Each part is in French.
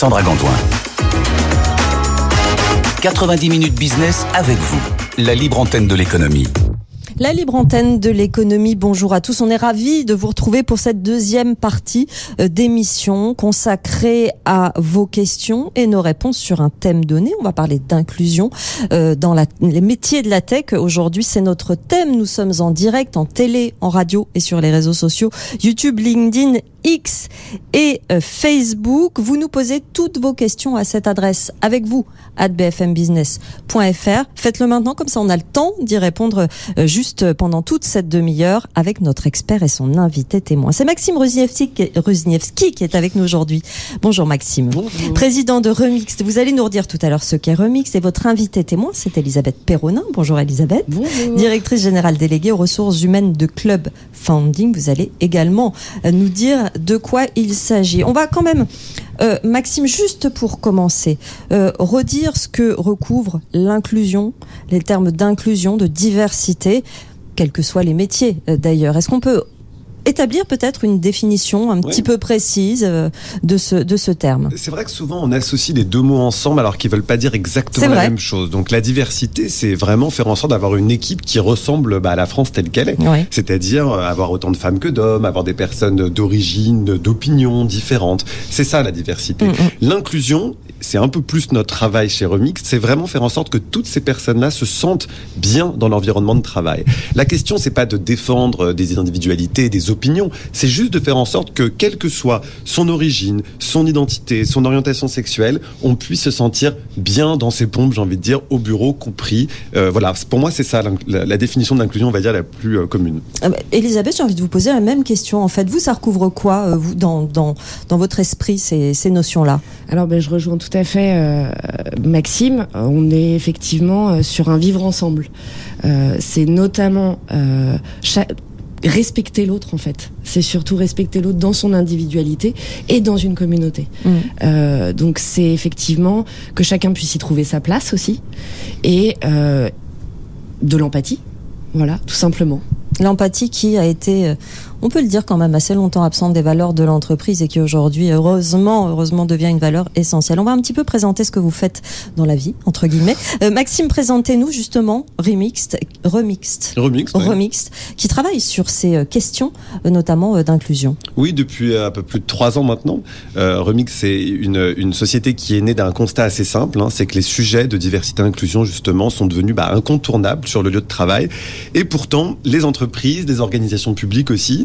Sandra Gantoin. 90 minutes business avec vous, la libre antenne de l'économie. La libre antenne de l'économie, bonjour à tous. On est ravis de vous retrouver pour cette deuxième partie euh, d'émission consacrée à vos questions et nos réponses sur un thème donné. On va parler d'inclusion euh, dans les métiers de la tech. Aujourd'hui, c'est notre thème. Nous sommes en direct, en télé, en radio et sur les réseaux sociaux YouTube, LinkedIn X et euh, Facebook. Vous nous posez toutes vos questions à cette adresse avec vous, at bfmbusiness.fr. Faites-le maintenant, comme ça on a le temps d'y répondre euh, juste pendant toute cette demi-heure avec notre expert et son invité témoin. C'est Maxime Ruzniewski qui est avec nous aujourd'hui. Bonjour Maxime. Bonjour. Président de Remix. Vous allez nous redire tout à l'heure ce qu'est Remix et votre invité témoin, c'est Elisabeth Perronin. Bonjour Elisabeth. Bonjour. Directrice générale déléguée aux ressources humaines de Club Founding. Vous allez également euh, nous dire de quoi il s'agit. On va quand même, euh, Maxime, juste pour commencer, euh, redire ce que recouvre l'inclusion, les termes d'inclusion, de diversité, quels que soient les métiers euh, d'ailleurs. Est-ce qu'on peut établir peut-être une définition un Oui. petit peu précise euh, de ce, de ce terme C'est vrai que souvent on associe les deux mots ensemble alors qu'ils veulent pas dire exactement la même chose. Donc la diversité, c'est vraiment faire en sorte d'avoir une équipe qui ressemble bah, à la France telle qu'elle est. Oui. C'est-à-dire euh, avoir autant de femmes que d'hommes, avoir des personnes d'origine, d'opinions différentes. C'est ça la diversité. Mm, mm. L'inclusion, c'est un peu plus notre travail chez Remix, c'est vraiment faire en sorte que toutes ces personnes-là se sentent bien dans l'environnement de travail. La question, c'est pas de défendre euh, des individualités, des opinions, c'est juste de faire en sorte que, quelle que soit son origine, son identité, son orientation sexuelle, on puisse se sentir bien dans ses pompes, j'ai envie de dire, au bureau, compris. Euh, voilà, pour moi, c'est ça la, la définition de l'inclusion, on va dire, la plus euh, commune. Euh, Elisabeth, j'ai envie de vous poser la même question. En fait, vous, ça recouvre quoi, euh, vous, dans, dans, dans votre esprit, ces, ces notions-là? Alors ben, je rejoins tout à fait euh, Maxime. On est effectivement euh, sur un vivre ensemble. Euh, c'est notamment euh, respecter l'autre en fait. C'est surtout respecter l'autre dans son individualité et dans une communauté. Mm. Euh, donc c'est effectivement que chacun puisse y trouver sa place aussi et euh, de l'empathie. Voilà, tout simplement. L'empathie qui a été, on peut le dire quand même, assez longtemps absente des valeurs de l'entreprise et qui aujourd'hui, heureusement, heureusement devient une valeur essentielle. On va un petit peu présenter ce que vous faites dans la vie, entre guillemets. Euh, Maxime, présentez-nous justement Remixed, Remixed, ouais. Remixed, qui travaille sur ces euh, questions, euh, notamment d'inclusion. Oui, depuis un peu plus de trois ans maintenant. Euh, Remix, c'est une, une société qui est née d'un constat assez simple, hein, c'est que les sujets de diversité et inclusion, justement, sont devenus bah, incontournables sur le lieu de travail. Et pourtant, les entreprises, les organisations publiques aussi,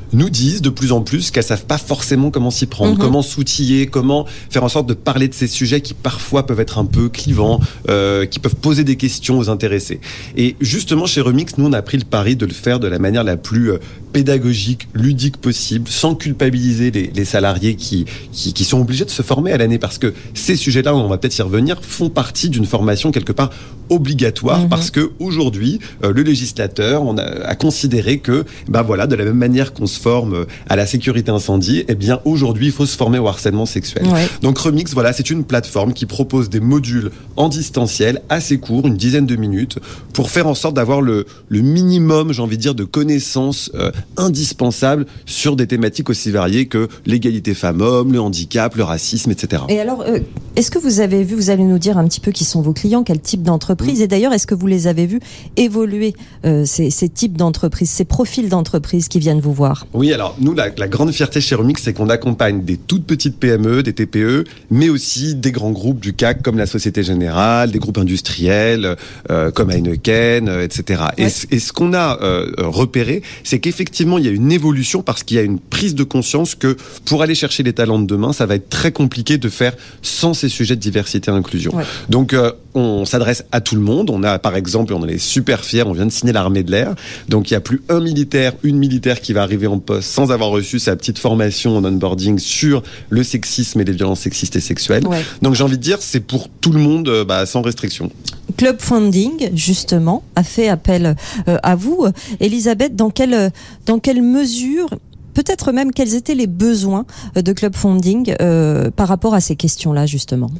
nous disent de plus en plus qu'elles savent pas forcément comment s'y prendre, Mhm. comment s'outiller, comment faire en sorte de parler de ces sujets qui parfois peuvent être un peu clivants, euh, qui peuvent poser des questions aux intéressés. Et justement, chez Remix, nous, on a pris le pari de le faire de la manière la plus euh, pédagogique, ludique possible, sans culpabiliser les, les salariés qui, qui, qui sont obligés de se former à l'année, parce que ces sujets-là, on va peut-être y revenir, font partie d'une formation quelque part obligatoire, Mhm. parce que aujourd'hui, euh, le législateur on a, a considéré que, ben voilà, de la même manière qu'on se forme euh, à la sécurité incendie, eh bien aujourd'hui, il faut se former au harcèlement sexuel. Ouais. Donc Remix, voilà, c'est une plateforme qui propose des modules en distanciel assez courts, une dizaine de minutes, pour faire en sorte d'avoir le, le minimum, j'ai envie de dire, de connaissances euh, indispensables sur des thématiques aussi variées que l'égalité femmes-hommes, le handicap, le racisme, etc. Et alors, euh, est-ce que vous avez vu, vous allez nous dire un petit peu qui sont vos clients, quel type d'entreprise, et d'ailleurs, est-ce que vous les avez vus évoluer, euh, ces, ces types d'entreprises, ces profils d'entreprises qui viennent vous voir? Oui, alors nous, la, la grande fierté chez Remix, c'est qu'on accompagne des toutes petites PME, des TPE, mais aussi des grands groupes du CAC comme la Société Générale, des groupes industriels euh, comme Heineken, euh, etc. Et, Ouais. ce- et ce qu'on a euh, repéré, c'est qu'effectivement, il y a une évolution parce qu'il y a une prise de conscience que pour aller chercher les talents de demain, ça va être très compliqué de faire sans ces sujets de diversité et inclusion. Ouais. Donc, euh, on s'adresse à tout le monde. On a, par exemple, on en est super fiers, on vient de signer l'armée de l'air. Donc, il n'y a plus un militaire, une militaire qui va arriver en poste sans avoir reçu sa petite formation en onboarding sur le sexisme et les violences sexistes et sexuelles. Ouais. Donc, j'ai envie de dire, c'est pour tout le monde, euh, bah, sans restriction. Club Funding, justement, a fait appel euh, à vous. Elisabeth, dans quelle, euh, dans quelle mesure, peut-être même quels étaient les besoins euh, de Club Funding euh, par rapport à ces questions-là, justement?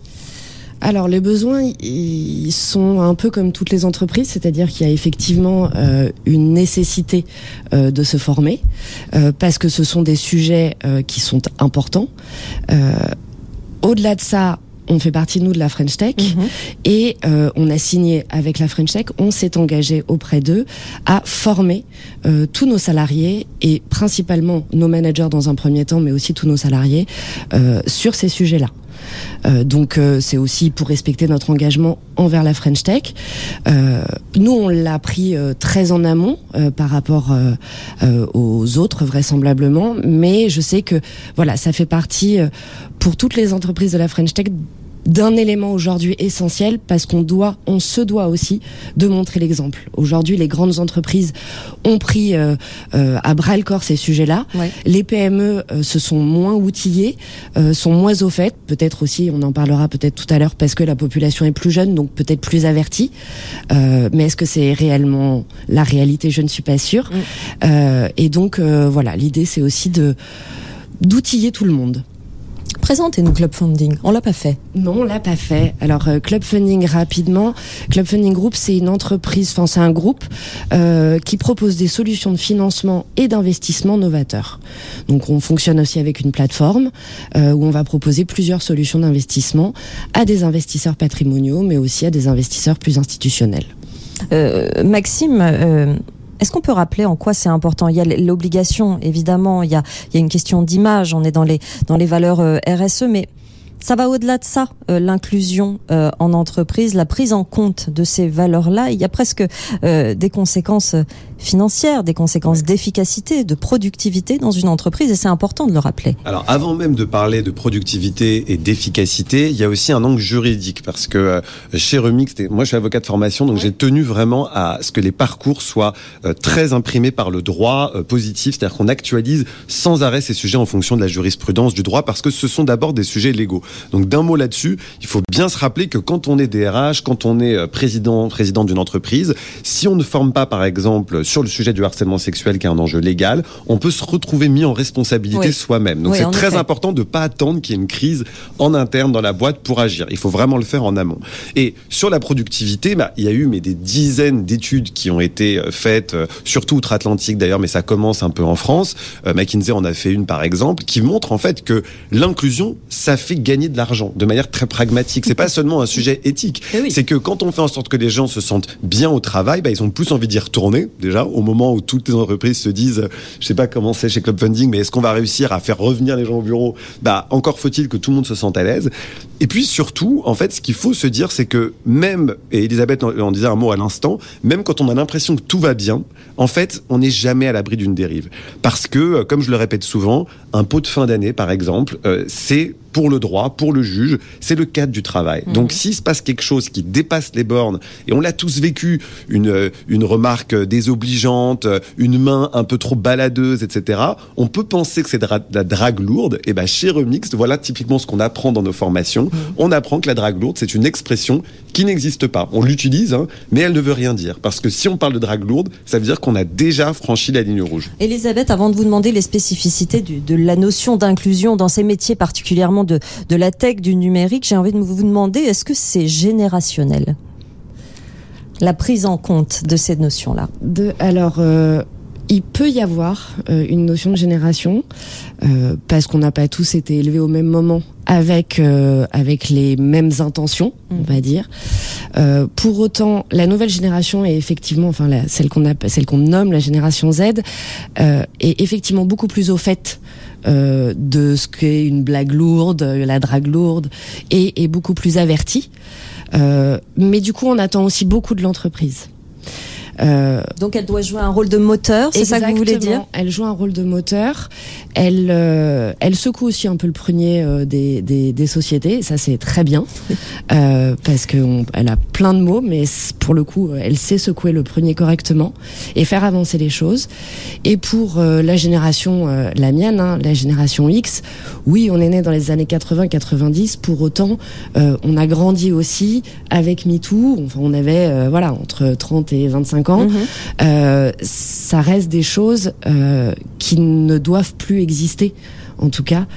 Alors les besoins, ils sont un peu comme toutes les entreprises, c'est-à-dire qu'il y a effectivement euh, une nécessité euh, de se former euh, parce que ce sont des sujets euh, qui sont importants. Euh, au-delà de ça, on fait partie nous de la French Tech Mhm. et euh, on a signé avec la French Tech, on s'est engagé auprès d'eux à former euh, tous nos salariés et principalement nos managers dans un premier temps, mais aussi tous nos salariés euh, sur ces sujets-là. Euh, donc euh, c'est aussi pour respecter notre engagement envers la French Tech. Euh, nous on l'a pris très en amont par rapport aux autres vraisemblablement, mais je sais que voilà ça fait partie pour toutes les entreprises de la French Tech d'un élément aujourd'hui essentiel parce qu'on doit, on se doit aussi de montrer l'exemple. Aujourd'hui, les grandes entreprises ont pris euh, euh, à bras le corps ces sujets-là. Ouais. Les PME euh, se sont moins outillées, euh, sont moins au fait. Peut-être aussi, on en parlera peut-être tout à l'heure parce que la population est plus jeune, donc peut-être plus avertie. Euh, mais est-ce que c'est réellement la réalité? Je ne suis pas sûre. Mm. Euh, et donc euh, voilà, l'idée c'est aussi de d'outiller tout le monde. Présentez-nous Club Funding. On l'a pas fait. Non, on l'a pas fait. Alors euh, Club Funding rapidement. Club Funding Group, c'est une entreprise, enfin c'est un groupe euh, qui propose des solutions de financement et d'investissement novateurs. Donc on fonctionne aussi avec une plateforme euh, où on va proposer plusieurs solutions d'investissement à des investisseurs patrimoniaux, mais aussi à des investisseurs plus institutionnels. Euh, Maxime, euh, est-ce qu'on peut rappeler en quoi c'est important? Il y a l'obligation, évidemment, il y a, une question d'image, on est dans les, dans les valeurs euh, RSE, mais ça va au-delà de ça, euh, l'inclusion euh, en entreprise, la prise en compte de ces valeurs-là. Il y a presque des conséquences financières, des conséquences d'efficacité, de productivité dans une entreprise, et c'est important de le rappeler. Alors, avant même de parler de productivité et d'efficacité, il y a aussi un angle juridique parce que euh, chez Remix, moi je suis avocat de formation, donc j'ai tenu vraiment à ce que les parcours soient euh, très imprimés par le droit euh, positif, c'est-à-dire qu'on actualise sans arrêt ces sujets en fonction de la jurisprudence du droit parce que ce sont d'abord des sujets légaux. Donc d'un mot là-dessus, il faut bien se rappeler que quand on est DRH, quand on est président, président d'une entreprise, si on ne forme pas par exemple sur le sujet du harcèlement sexuel qui est un enjeu légal, on peut se retrouver mis en responsabilité Oui. soi-même. Donc Oui, c'est très effet. important de pas attendre qu'il y ait une crise en interne dans la boîte pour agir. Il faut vraiment le faire en amont. Et sur la productivité, bah, il y a eu mais des dizaines d'études qui ont été euh, faites, euh, surtout outre-Atlantique d'ailleurs, mais ça commence un peu en France. Euh, McKinsey en a fait une par exemple, qui montre en fait que l'inclusion, ça fait gagner de l'argent de manière très pragmatique. C'est pas seulement un sujet éthique. Eh oui. C'est que quand on fait en sorte que les gens se sentent bien au travail, bah, ils ont plus envie d'y retourner déjà au moment où toutes les entreprises se disent, je sais pas comment c'est chez Club Funding, mais est-ce qu'on va réussir à faire revenir les gens au bureau? Bah encore faut-il que tout le monde se sente à l'aise. Et puis surtout, en fait, ce qu'il faut se dire, c'est que même, et Elisabeth en, en disait un mot à l'instant, même quand on a l'impression que tout va bien, en fait, on n'est jamais à l'abri d'une dérive. Parce que, euh, comme je le répète souvent, un pot de fin d'année, par exemple, euh, c'est pour le droit, pour le juge, c'est le cadre du travail. Donc s'il se passe quelque chose qui dépasse les bornes, et on l'a tous vécu, une, euh, une remarque euh, désobligeante, euh, une main un peu trop baladeuse, etc., on peut penser que c'est de la- drague lourde. Et ben chez Remix, voilà typiquement ce qu'on apprend dans nos formations. On apprend que la drague lourde, c'est une expression qui n'existe pas. On l'utilise, hein, mais elle ne veut rien dire. Parce que si on parle de drague lourde, ça veut dire qu'on a déjà franchi la ligne rouge. Elisabeth, avant de vous demander les spécificités du- de la notion d'inclusion dans ces métiers, particulièrement de, de la tech, du numérique, j'ai envie de vous demander, est-ce que c'est générationnel La prise en compte de ces notions-là? De, alors, euh, il peut y avoir euh, une notion de génération euh, parce qu'on n'a pas tous été élevés au même moment avec euh, avec les mêmes intentions, on va dire. Pour autant, la nouvelle génération est effectivement, enfin la, celle qu'on celle qu'on nomme la génération Z, est effectivement beaucoup plus au fait. Euh, de ce qu'est une blague lourde, la drague lourde, et est beaucoup plus avertie. Euh, mais du coup, on attend aussi beaucoup de l'entreprise. Euh, Donc elle doit jouer un rôle de moteur, c'est ça que vous voulez dire. Elle joue un rôle de moteur. Elle, euh, elle secoue aussi un peu le prunier euh, des, des, des sociétés. Ça, c'est très bien parce qu'elle a plein de mots, mais pour le coup, elle sait secouer le prunier correctement et faire avancer les choses. Et pour la génération, la mienne, hein, la génération X, oui, on est né dans les années 80-90. Pour autant, on a grandi aussi avec MeToo. Enfin, on avait voilà entre 30 et 25 ans. Mhm. Euh, ça reste des choses euh, qui ne doivent plus exister en tout cas,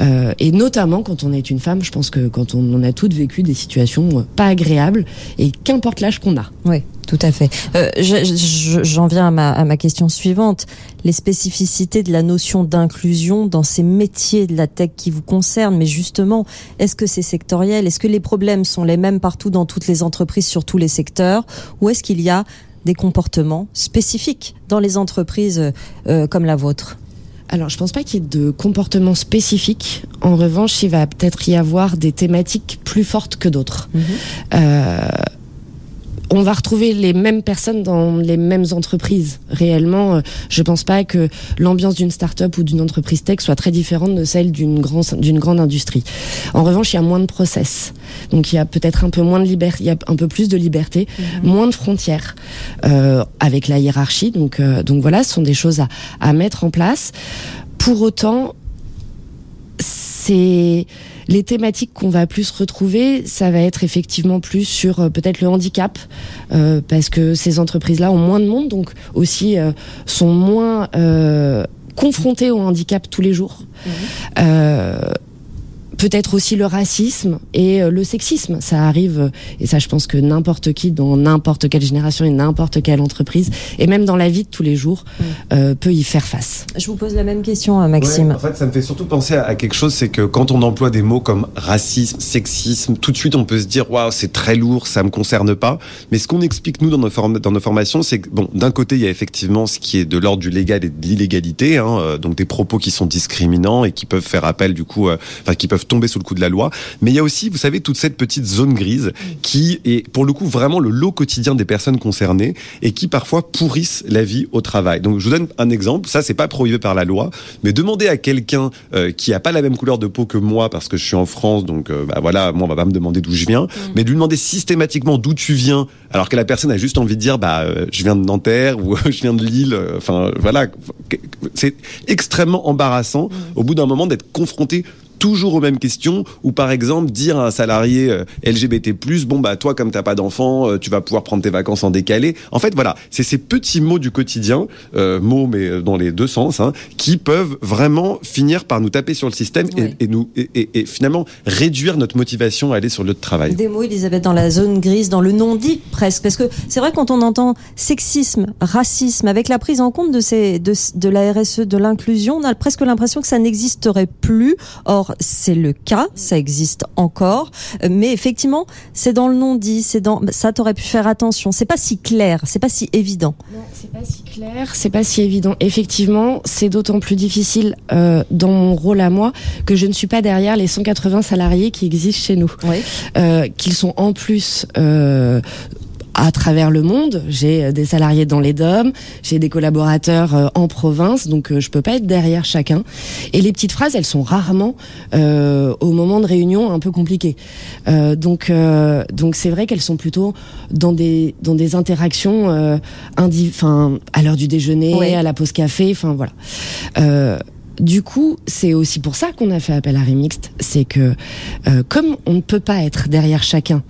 euh, et notamment quand on est une femme. Je pense que quand on, on a toutes vécu des situations pas agréables, et qu'importe l'âge qu'on a. Oui, tout à fait. Euh, je- je- J'en viens à ma, à ma question suivante. Les spécificités de la notion d'inclusion dans ces métiers de la tech qui vous concernent, mais justement, est-ce que c'est sectoriel? Est-ce que les problèmes sont les mêmes partout dans toutes les entreprises, sur tous les secteurs? Ou est-ce qu'il y a des comportements spécifiques dans les entreprises euh, comme la vôtre Alors, je pense pas qu'il y ait de comportement spécifique. En revanche, il va peut-être y avoir des thématiques plus fortes que d'autres. Euh, on va retrouver les mêmes personnes dans les mêmes entreprises. Réellement, euh, je pense pas que l'ambiance d'une start-up ou d'une entreprise tech soit très différente de celle d'une grande, d'une grande industrie. En revanche, il y a moins de process. Donc, il y a peut-être un peu moins de liberté, il y a un peu plus de liberté, moins de frontières euh, avec la hiérarchie. Donc, euh, donc voilà, ce sont des choses à, à mettre en place. Pour autant, c'est les thématiques qu'on va plus retrouver, ça va être effectivement plus sur euh, peut-être le handicap, euh, parce que ces entreprises-là ont moins de monde, donc aussi euh, sont moins euh, confrontées au handicap tous les jours. Euh, Peut-être aussi le racisme et euh, le sexisme. Ça arrive, euh, et ça je pense que n'importe qui, dans n'importe quelle génération et n'importe quelle entreprise, et même dans la vie de tous les jours, euh, peut y faire face. Je vous pose la même question, hein, Maxime. Ouais, en fait, ça me fait surtout penser à, quelque chose, c'est que quand on emploie des mots comme racisme, sexisme, tout de suite on peut se dire waouh, c'est très lourd, ça me concerne pas. Mais ce qu'on explique nous dans nos, form- dans nos formations, c'est que bon, d'un côté il y a effectivement ce qui est de l'ordre du légal et de l'illégalité, hein, donc des propos qui sont discriminants et qui peuvent faire appel du coup, euh, enfin qui peuvent tomber sous le coup de la loi. Mais il y a aussi, vous savez, toute cette petite zone grise qui est pour le coup vraiment le lot quotidien des personnes concernées et qui parfois pourrissent la vie au travail. Donc je vous donne un exemple, ça c'est pas prohibé par la loi, mais demandez à quelqu'un euh, qui a pas la même couleur de peau que moi parce que je suis en France, donc euh, bah voilà, moi on va pas me demander d'où je viens, mais de lui demander systématiquement d'où tu viens, alors que la personne a juste envie de dire bah euh, je viens de Nanterre ou je viens de Lille, enfin voilà, c'est extrêmement embarrassant au bout d'un moment d'être confronté toujours aux mêmes questions ou par exemple dire à un salarié euh, LGBT+ bon bah toi comme t'as pas d'enfant euh, tu vas pouvoir prendre tes vacances en décalé en fait voilà c'est ces petits mots du quotidien euh, mots mais euh, dans les deux sens hein, qui peuvent vraiment finir par nous taper sur le système et- Ouais. et, nous et, et- et finalement réduire notre motivation à aller sur le lieu de travail Des mots, Elisabeth, dans la zone grise, dans le non-dit presque. Parce que c'est vrai, quand on entend sexisme, racisme, avec la prise en compte de, ces, de, de la RSE, de l'inclusion, on a presque l'impression que ça n'existerait plus. Or, c'est le cas, ça existe encore. Euh, Mais effectivement, c'est dans le non-dit, c'est dans, ça t'aurais pu faire attention. C'est pas si clair, c'est pas si évident. Non, c'est pas si clair, c'est pas si évident. Effectivement, c'est d'autant plus difficile euh, dans mon rôle à moi que je ne suis pas derrière les 180 salariés qui existent chez nous. Oui. Euh, qu'ils sont en plus euh, à travers le monde. J'ai euh, des salariés dans les DOM, j'ai des collaborateurs euh, en province, donc euh, je peux pas être derrière chacun. Et les petites phrases, elles sont rarement euh, au moment de réunion un peu compliquées. Euh, donc euh, donc c'est vrai qu'elles sont plutôt dans des dans des interactions euh, indi- enfin à l'heure du déjeuner, Ouais. à la pause café, enfin voilà. Du coup, c'est aussi pour ça qu'on a fait appel à Remixed, c'est que euh, comme on ne peut pas être derrière chacun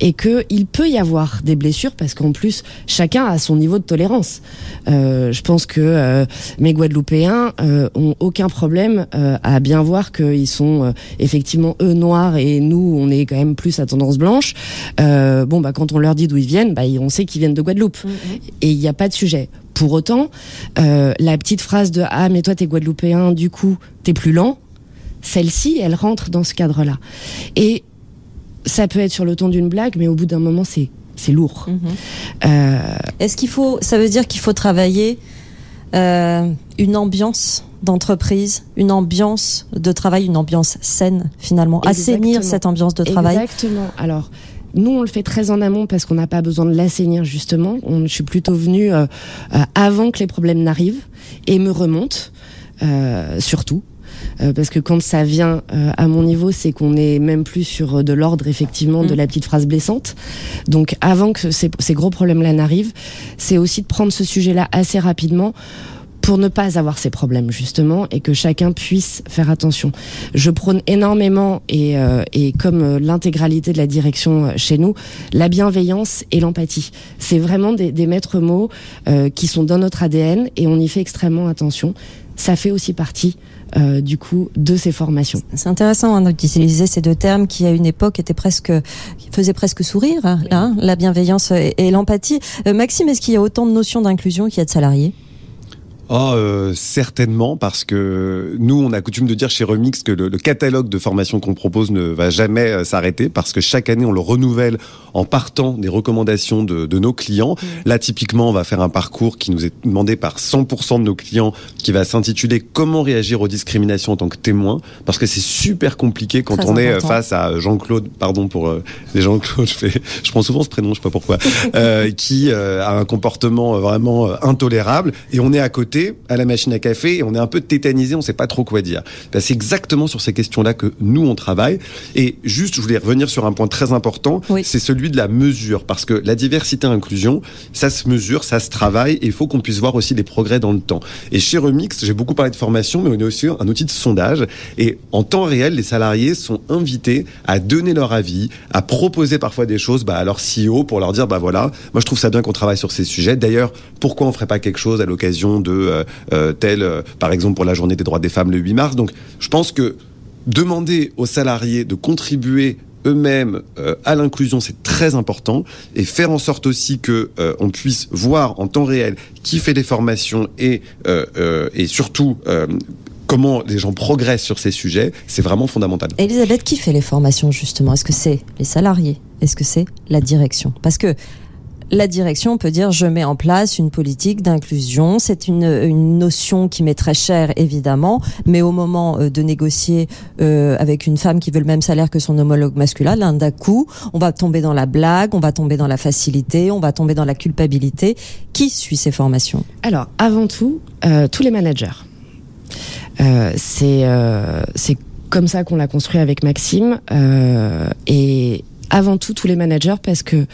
et que il peut y avoir des blessures parce qu'en plus chacun a son niveau de tolérance. Euh, je pense que euh, mes Guadeloupéens ont aucun problème à bien voir qu'ils sont effectivement eux noirs et nous on est quand même plus à tendance blanche. Bon bah quand on leur dit d'où ils viennent, bah on sait qu'ils viennent de Guadeloupe et il n'y a pas de sujet. Pour autant, euh, la petite phrase de ah mais toi t'es Guadeloupéen, du coup t'es plus lent. Celle-ci, elle rentre dans ce cadre-là. Et ça peut être sur le ton d'une blague, mais au bout d'un moment, c'est c'est lourd. Euh, Est-ce qu'il faut, ça veut dire qu'il faut travailler euh, une ambiance d'entreprise, une ambiance de travail, une ambiance saine finalement, assainir cette ambiance de travail? Exactement. Alors, nous, on le fait très en amont parce qu'on n'a pas besoin de l'assainir justement. On, je suis plutôt venue euh, euh, avant que les problèmes n'arrivent et me remonte euh, surtout. Euh, parce que quand ça vient euh, à mon niveau, c'est qu'on est même plus sur euh, de l'ordre effectivement de Mm. la petite phrase blessante. Donc avant que ces, ces gros problèmes-là n'arrivent, c'est aussi de prendre ce sujet-là assez rapidement pour ne pas avoir ces problèmes justement et que chacun puisse faire attention. Je prône énormément et, euh, et comme euh, l'intégralité de la direction euh, chez nous, la bienveillance et l'empathie. C'est vraiment des, des maîtres mots euh, qui sont dans notre ADN et on y fait extrêmement attention. ça fait aussi partie euh, du coup de ces formations. C'est intéressant hein, d'utiliser ces deux termes qui à une époque étaient presque, qui faisaient presque sourire, hein, la bienveillance et, et l'empathie. Euh, Maxime, est-ce qu'il y a autant de notions d'inclusion qu'il y a de salariés? Oh, euh, certainement, parce que nous, on a coutume de dire chez Remix que le, le catalogue de formation qu'on propose ne va jamais euh, s'arrêter, parce que chaque année, on le renouvelle en partant des recommandations de, de nos clients. Là, typiquement, on va faire un parcours qui nous est demandé par 100% de nos clients, qui va s'intituler Comment réagir aux discriminations en tant que témoin, parce que c'est super compliqué quand Très on est important. face à Jean-Claude, pardon pour euh, les Jean-Claude, je, fais, je prends souvent ce prénom, je sais pas pourquoi, euh, qui euh, a un comportement euh, vraiment euh, intolérable, et on est à côté à la machine à café et on est un peu tétanisé, on sait pas trop quoi dire. Ben, c'est exactement sur ces questions-là que nous on travaille. Et juste, je voulais revenir sur un point très important, Oui. c'est celui de la mesure, parce que la diversité et inclusion, ça se mesure, ça se travaille, et il faut qu'on puisse voir aussi des progrès dans le temps. Et chez Remix, j'ai beaucoup parlé de formation, mais on est aussi un outil de sondage. Et en temps réel, les salariés sont invités à donner leur avis, à proposer parfois des choses bah, à leur CEO pour leur dire, bah voilà, moi je trouve ça bien qu'on travaille sur ces sujets. D'ailleurs, pourquoi on ferait pas quelque chose à l'occasion de euh, euh, tel, euh, par exemple pour la journée des droits des femmes le 8 mars. Donc, je pense que demander aux salariés de contribuer eux-mêmes à l'inclusion, c'est très important, et faire en sorte aussi que on puisse voir en temps réel qui fait des formations et et surtout comment les gens progressent sur ces sujets, c'est vraiment fondamental. Elisabeth, qui fait les formations justement? Est-ce que c'est les salariés? Est-ce que c'est la direction? Parce que la direction peut dire je mets en place une politique d'inclusion. C'est une, notion qui m'est très chère évidemment, mais au moment euh, de négocier euh, avec une femme qui veut le même salaire que son homologue masculin, l'un d'un coup, on va tomber dans la blague, on va tomber dans la facilité, on va tomber dans la culpabilité. Qui suit ces formations? Alors, avant tout, euh, tous les managers. C'est comme ça qu'on l'a construit avec Maxime. et avant tout, tous les managers, parce que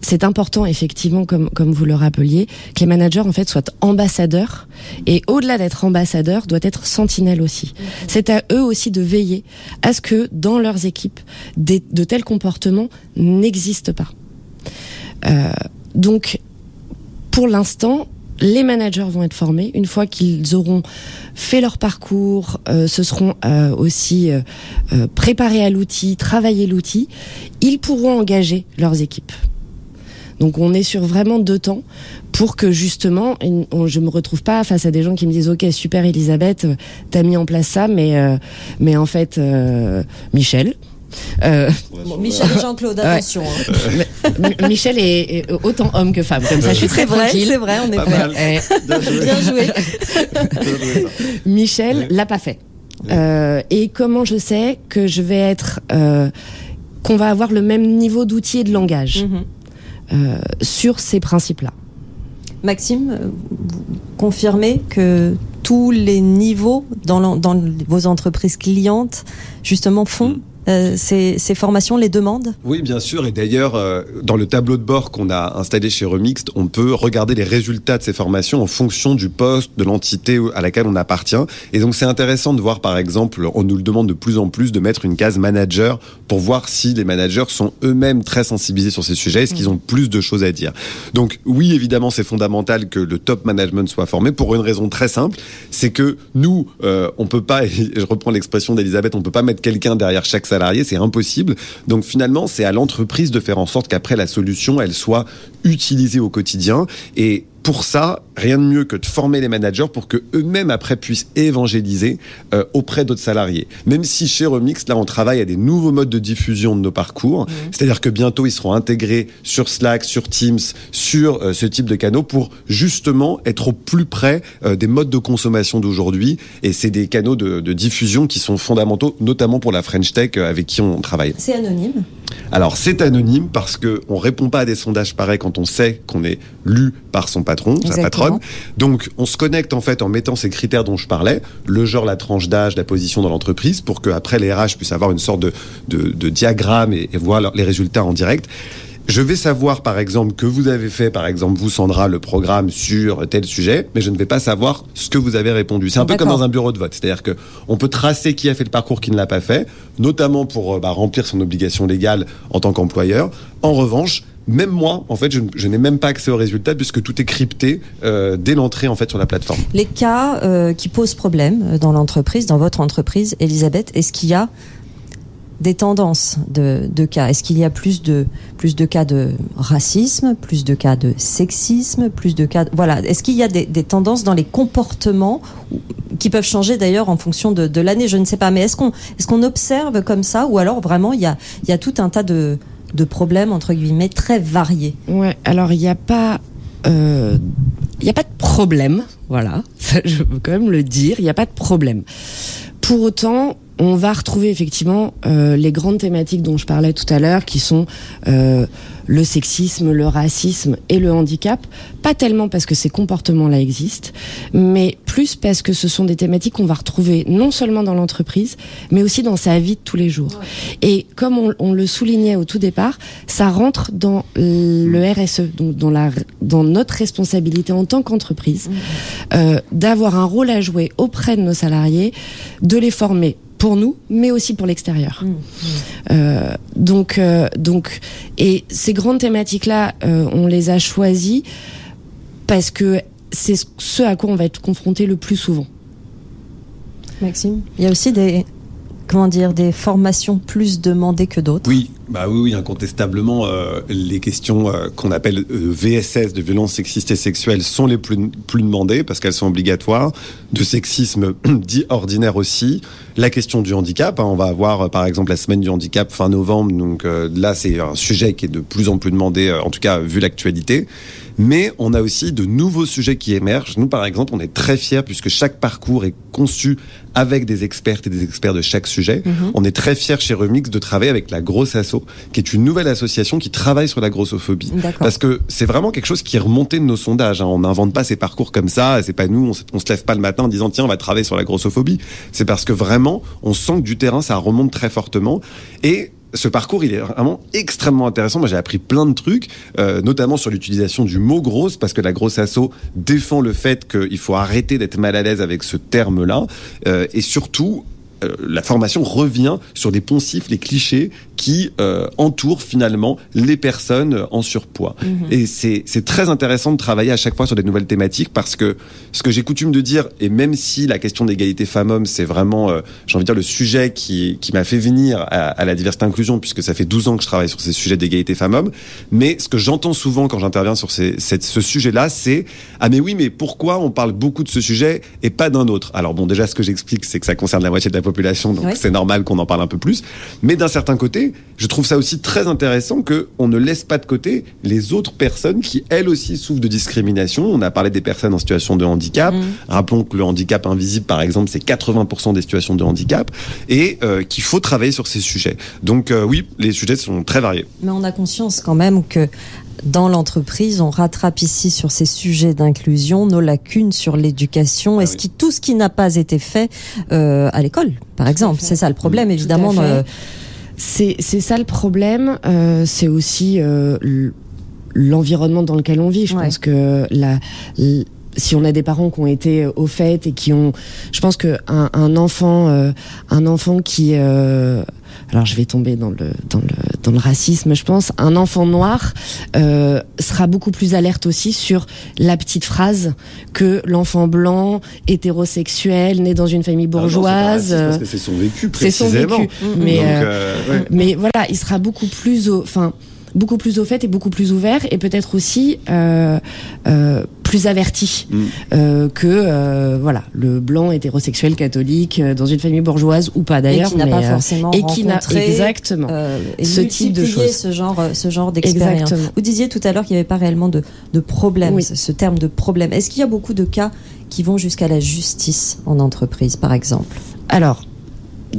c'est important, effectivement, comme, comme vous le rappeliez, que les managers, en fait, soient ambassadeurs. Et au-delà d'être ambassadeurs, doit être sentinelle aussi. C'est à eux aussi de veiller à ce que, dans leurs équipes, des, de tels comportements n'existent pas. Euh, donc, pour l'instant, les managers vont être formés. Une fois qu'ils auront fait leur parcours, euh, se seront euh, aussi euh, euh, préparés à l'outil, travaillé l'outil, ils pourront engager leurs équipes. Donc on est sur vraiment deux temps pour que justement, je me retrouve pas face à des gens qui me disent ok super Elisabeth, t'as mis en place ça, mais euh, mais en fait euh, Michel. Euh, Michel et Jean-Claude, attention, hein. M- Michel est, est autant homme que femme, comme ça je suis très C'est vrai, tranquille. c'est vrai, on est Pas Bien joué. Michel l'a pas fait. Euh, et comment je sais que je vais être, euh, qu'on va avoir le même niveau d'outils et de langage Mhm. euh, sur ces principes-là? Maxime, euh, vous confirmez que tous les niveaux dans vos entreprises clientes, justement, font Mm. Euh, ces, formations, les demandent? Oui, bien sûr. Et d'ailleurs, euh, dans le tableau de bord qu'on a installé chez Remixed, on peut regarder les résultats de ces formations en fonction du poste, de l'entité à laquelle on appartient. Et donc, c'est intéressant de voir, par exemple, on nous le demande de plus en plus de mettre une case manager pour voir si les managers sont eux-mêmes très sensibilisés sur ces sujets, est-ce qu'ils ont plus de choses à dire. Donc, oui, évidemment, c'est fondamental que le top management soit formé pour une raison très simple, c'est que nous, euh, on peut pas, et je reprends l'expression d'Elisabeth, on peut pas mettre quelqu'un derrière chaque c'est impossible. Donc finalement, c'est à l'entreprise de faire en sorte qu'après la solution, elle soit utilisée au quotidien. Et pour ça, rien de mieux que de former les managers pour que eux-mêmes après puissent évangéliser euh, auprès d'autres salariés. Même si chez Remix, là, on travaille à des nouveaux modes de diffusion de nos parcours, c'est-à-dire que bientôt ils seront intégrés sur Slack, sur Teams, sur euh, ce type de canaux pour justement être au plus près euh, des modes de consommation d'aujourd'hui. Et c'est des canaux de, de diffusion qui sont fondamentaux, notamment pour la French Tech avec qui on travaille. C'est anonyme. Alors c'est anonyme parce que on répond pas à des sondages pareils quand on sait qu'on est lu par son patron, sa Exactement. Donc on se connecte en fait en mettant ces critères dont je parlais, le genre, la tranche d'âge, la position dans l'entreprise, pour que après les RH puissent avoir une sorte de, de, de diagramme et, et voir les résultats en direct. Je vais savoir, par exemple, que vous avez fait, par exemple, vous, Sandra, le programme sur tel sujet, mais je ne vais pas savoir ce que vous avez répondu. C'est un peu comme dans un bureau de vote. C'est-à-dire que on peut tracer qui a fait le parcours, qui ne l'a pas fait, notamment pour euh, bah, remplir son obligation légale en tant qu'employeur. En revanche, même moi, en fait, je, n'ai même pas accès aux résultats puisque tout est crypté euh, dès l'entrée en fait sur la plateforme. Les cas euh, qui posent problème euh, dans l'entreprise, dans votre entreprise, Elisabeth, est-ce qu'il y a des tendances de, cas? Est-ce qu'il y a plus de, plus de cas de racisme, plus de cas de sexisme, plus de cas... Voilà, est-ce qu'il y a des, tendances dans les comportements qui peuvent changer d'ailleurs en fonction de, l'année? Je ne sais pas, mais est-ce qu'on est observe comme ça ou alors vraiment il y a, il y a tout un tas de, de problèmes, entre guillemets, très variés Ouais, alors il n'y a pas... Euh, il n'y a pas de problème, voilà, ça, je veux quand même le dire, il n'y a pas de problème. Pour autant, on va retrouver effectivement euh, les grandes thématiques dont je parlais tout à l'heure, qui sont euh, le sexisme, le racisme et le handicap. Pas tellement parce que ces comportements-là existent, mais plus parce que ce sont des thématiques qu'on va retrouver non seulement dans l'entreprise, mais aussi dans sa vie de tous les jours. Ouais. Et comme on, on, le soulignait au tout départ, ça rentre dans le RSE, donc dans, la, dans notre responsabilité en tant qu'entreprise, mmh. euh, d'avoir un rôle à jouer auprès de nos salariés, de les former pour nous, mais aussi pour l'extérieur. Mmh, mmh. euh, donc, euh, donc, et ces grandes thématiques-là, euh, on les a choisies parce que c'est ce à quoi on va être confronté le plus souvent. Maxime, il y a aussi des comment dire des formations plus demandées que d'autres. Oui, bah oui, incontestablement, euh, les questions euh, qu'on appelle euh, VSS de violence sexiste et sexuelle sont les plus, plus demandées parce qu'elles sont obligatoires. De sexisme dit ordinaire aussi. La question du handicap, hein, on va avoir par exemple la semaine du handicap fin novembre, donc là c'est un sujet qui est de plus en plus demandé, en tout cas vu l'actualité. Mais on a aussi de nouveaux sujets qui émergent. Nous, par exemple, on est très fiers puisque chaque parcours est conçu avec des expertes et des experts de chaque sujet. Mm -hmm. On est très fiers chez Remix de travailler avec la Grosse Asso, qui est une nouvelle association qui travaille sur la grossophobie. Parce que c'est vraiment quelque chose qui est remonté de nos sondages. Hein. On n'invente pas ces parcours comme ça. C'est pas nous, on on se lève pas le matin en disant tiens, on va travailler sur la grossophobie. C'est parce que vraiment, on sent que du terrain, ça remonte très fortement. Et ce parcours, il est vraiment extrêmement intéressant. Moi, j'ai appris plein de trucs, euh, notamment sur l'utilisation du mot grosse, parce que la grosse asso défend le fait qu'il faut arrêter d'être mal à l'aise avec ce terme-là, euh, et surtout, euh, la formation revient sur des poncifs, les clichés qui euh, entourent finalement les personnes en surpoids. -hmm. Et c'est très intéressant de travailler à chaque fois sur des nouvelles thématiques parce que ce que j'ai coutume de dire, et même si la question d'égalité femmes-hommes, c'est vraiment, euh, j'ai envie de dire, le sujet qui, qui m'a fait venir à, à, la diversité inclusion, puisque ça fait 12 ans que je travaille sur ces sujets d'égalité femmes-hommes, mais ce que j'entends souvent quand j'interviens sur ces, cette, ce sujet-là, c'est « Ah mais oui, mais pourquoi on parle beaucoup de ce sujet et pas d'un autre ?» Alors bon, déjà, ce que j'explique, c'est que ça concerne la moitié de la population, donc oui. c'est normal qu'on en parle un peu plus. Mais d'un certain côté, je trouve ça aussi très intéressant qu'on ne laisse pas de côté les autres personnes qui, elles aussi, souffrent de discrimination. On a parlé des personnes en situation de handicap. Mmh. Rappelons que le handicap invisible, par exemple, c'est 80% des situations de handicap et euh, qu'il faut travailler sur ces sujets. Donc euh, oui, les sujets sont très variés. Mais on a conscience quand même que dans l'entreprise, on rattrape ici sur ces sujets d'inclusion nos lacunes sur l'éducation ah, et oui. qui, tout ce qui n'a pas été fait euh, à l'école, par exemple? C'est ça le problème, évidemment. C'est ça le problème. Euh, c'est aussi euh, l'environnement dans lequel on vit. Je ouais. pense que la, la si on a des parents qui ont été au fait et qui ont, je pense que un, un enfant, euh, un enfant qui, euh, alors je vais tomber dans le dans le dans le racisme, je pense, un enfant noir euh, sera beaucoup plus alerte aussi sur la petite phrase que l'enfant blanc hétérosexuel né dans une famille bourgeoise. Ah c'est son vécu précisément. C'est son vécu. Mais Donc, ouais. mais voilà, il sera beaucoup plus, enfin beaucoup plus au fait et beaucoup plus ouvert et peut-être aussi euh, euh, plus averti mm. euh, que euh, voilà le blanc hétérosexuel catholique euh, dans une famille bourgeoise ou pas d'ailleurs et qui n'a pas forcément et qui n'a exactement. et ce type de choses. ce genre ce genre d'expérience. Vous disiez tout à l'heure qu'il n'y avait pas réellement de, de problème oui. ce terme de problème. Est-ce qu'il y a beaucoup de cas qui vont jusqu'à la justice en entreprise par exemple? Alors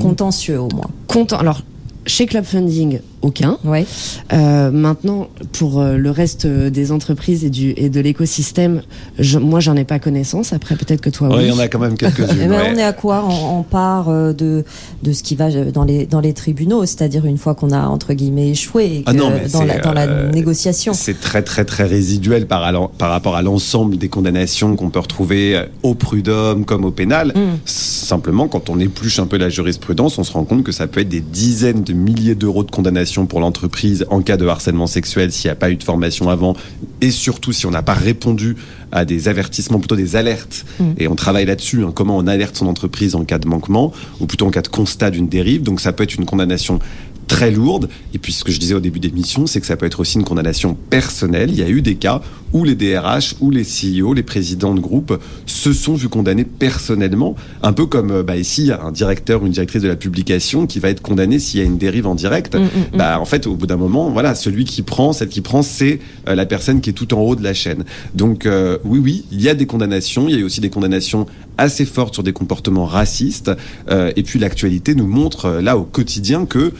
contentieux au moins. Content, alors chez Club Funding, aucun. Ouais. Euh, maintenant, pour euh, le reste des entreprises et, du, et de l'écosystème, je, moi, j'en ai pas connaissance. Après, peut-être que toi, ouais, oui. Il y en a quand même quelques-unes. ben, ouais. On est à quoi on, on part euh, de, de ce qui va dans les, dans les tribunaux, c'est-à-dire une fois qu'on a, entre guillemets, échoué ah non, dans, la, dans la euh, négociation. C'est très, très, très résiduel par, par rapport à l'ensemble des condamnations qu'on peut retrouver au prud'homme comme au pénal. Mm. Simplement, quand on épluche un peu la jurisprudence, on se rend compte que ça peut être des dizaines de milliers d'euros de condamnation pour l'entreprise en cas de harcèlement sexuel s'il n'y a pas eu de formation avant et surtout si on n'a pas répondu à des avertissements, plutôt des alertes. Mm. Et on travaille là-dessus, hein, comment on alerte son entreprise en cas de manquement, ou plutôt en cas de constat d'une dérive. Donc ça peut être une condamnation très lourde. Et puis ce que je disais au début d'émission, c'est que ça peut être aussi une condamnation personnelle. Il y a eu des cas où les DRH, ou les CEO, les présidents de groupe se sont vus condamnés personnellement. Un peu comme euh, bah, ici, un directeur ou une directrice de la publication qui va être condamné s'il y a une dérive en direct. Mm, mm, mm. Bah, en fait, au bout d'un moment, voilà, celui qui prend, celle qui prend, c'est euh, la personne qui est tout en haut de la chaîne. Donc euh, oui, oui, il y a des condamnations. Il y a aussi des condamnations assez fortes sur des comportements racistes. et puis l'actualité nous montre là au quotidien que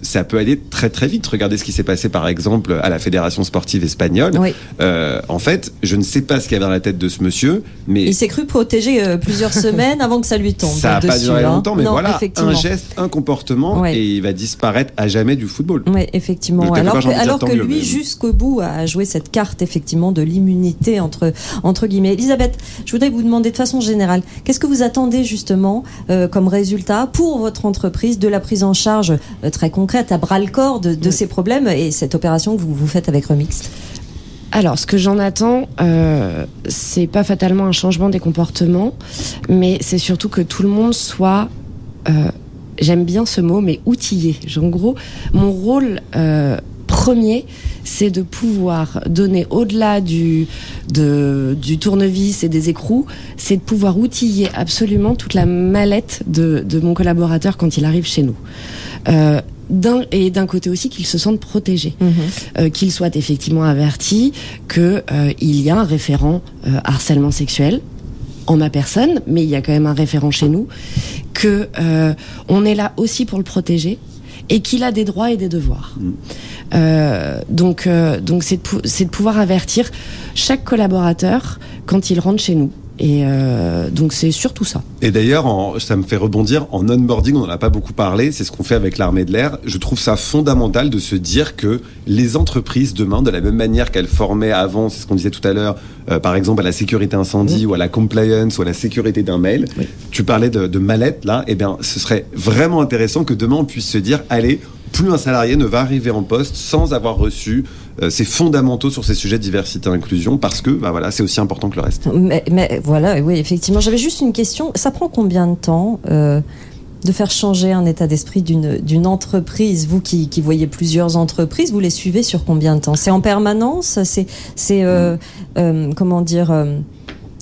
ça peut aller très très vite. Regardez ce qui s'est passé par exemple à la Fédération sportive espagnole. Euh, en fait, je ne sais pas ce qu'il y avait dans la tête de ce monsieur, mais il s'est cru protéger euh, plusieurs semaines avant que ça lui tombe. Ça n'a pas duré hein. longtemps, mais voilà, un geste, un comportement, et il va disparaître à jamais du football. Oui, effectivement. Alors que, alors que lui, jusqu'au bout, a joué cette carte effectivement de l'immunité entre entre guillemets. Elisabeth, je voudrais vous demander de façon générale, qu'est-ce que vous attendez justement euh, comme résultat pour votre entreprise de la prise en charge très concrète à bras le corps de, ces problèmes et cette opération que vous, vous faites avec Remix alors, ce que j'en attends, euh, c'est pas fatalement un changement des comportements, mais c'est surtout que tout le monde soit, euh, j'aime bien ce mot, mais outillé. En gros, mon rôle euh, premier, c'est de pouvoir donner au-delà du, du tournevis et des écrous, c'est de pouvoir outiller absolument toute la mallette de, de mon collaborateur quand il arrive chez nous. Euh, et d'un côté aussi qu'ils se sentent protégés, mhm. euh, qu'ils soient effectivement avertis qu'il euh, y a un référent euh, harcèlement sexuel en ma personne, mais il y a quand même un référent chez nous, que on est là aussi pour le protéger et qu'il a des droits et des devoirs. Mhm. donc, donc c'est de, de pouvoir avertir chaque collaborateur quand il rentre chez nous. Et euh, donc c'est surtout ça. Et d'ailleurs, ça me fait rebondir, en onboarding, on n'en a pas beaucoup parlé, c'est ce qu'on fait avec l'armée de l'air. Je trouve ça fondamental de se dire que les entreprises demain, de la même manière qu'elles formaient avant, c'est ce qu'on disait tout à l'heure, euh, par exemple à la sécurité incendie ou à la compliance ou à la sécurité d'un mail, tu parlais de, de mallette là, eh bien ce serait vraiment intéressant que demain on puisse se dire, allez, plus un salarié ne va arriver en poste sans avoir reçu euh, ses fondamentaux sur ces sujets de diversité et inclusion parce que bah voilà, c'est aussi important que le reste. Mais, voilà, oui, effectivement. J'avais juste une question. Ça prend combien de temps euh, de faire changer un état d'esprit d'une entreprise? Vous qui, voyez plusieurs entreprises, vous les suivez sur combien de temps? C'est en permanence? C'est euh, comment dire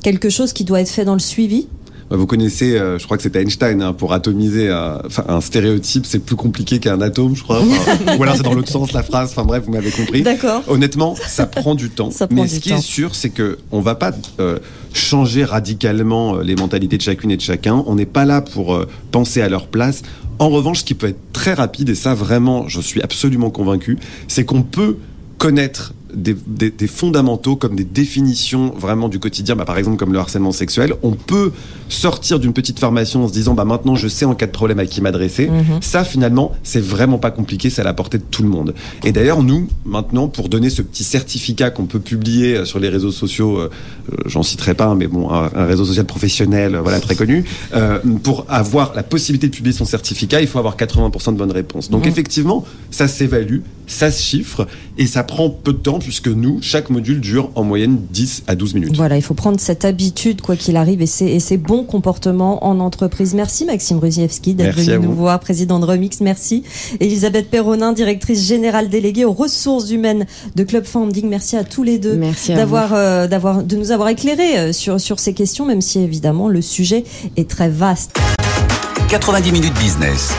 quelque chose qui doit être fait dans le suivi? Vous connaissez, euh, je crois que c'est Einstein, hein, pour atomiser euh, un stéréotype, c'est plus compliqué qu'un atome, je crois. ou alors c'est dans l'autre sens la phrase. Enfin bref, vous m'avez compris. D'accord. Honnêtement, ça prend du temps. mais ce qui est sûr, c'est que on va pas euh, changer radicalement les mentalités de chacune et de chacun. On n'est pas là pour penser à leur place. En revanche, ce qui peut être très rapide, et ça vraiment, je suis absolument convaincu, c'est qu'on peut connaître des, fondamentaux comme des définitions vraiment du quotidien, bah, par exemple comme le harcèlement sexuel, on peut sortir d'une petite formation en se disant bah maintenant je sais en cas de problème à qui m'adresser. Mhm. Ça finalement c'est vraiment pas compliqué, c'est à la portée de tout le monde. Et d'ailleurs nous maintenant pour donner ce petit certificat qu'on peut publier euh, sur les réseaux sociaux, euh, euh, j'en citerai pas, mais bon un, réseau social professionnel, voilà très connu, pour avoir la possibilité de publier son certificat, il faut avoir 80% de bonnes réponses. Donc mhm. effectivement ça s'évalue, ça se chiffre et ça prend peu de temps puisque nous, chaque module dure en moyenne 10 à 12 minutes. Voilà, il faut prendre cette habitude, quoi qu'il arrive, et ces, bons comportements en entreprise. Merci Maxime Ruziewski d'être venu nous voir, président de Remix. Merci. Elisabeth Perronin, directrice générale déléguée aux ressources humaines de Club Funding. Merci à tous les deux d'avoir, euh, d'avoir, de nous avoir éclairés euh, sur, sur ces questions, même si évidemment le sujet est très vaste. 90 minutes business.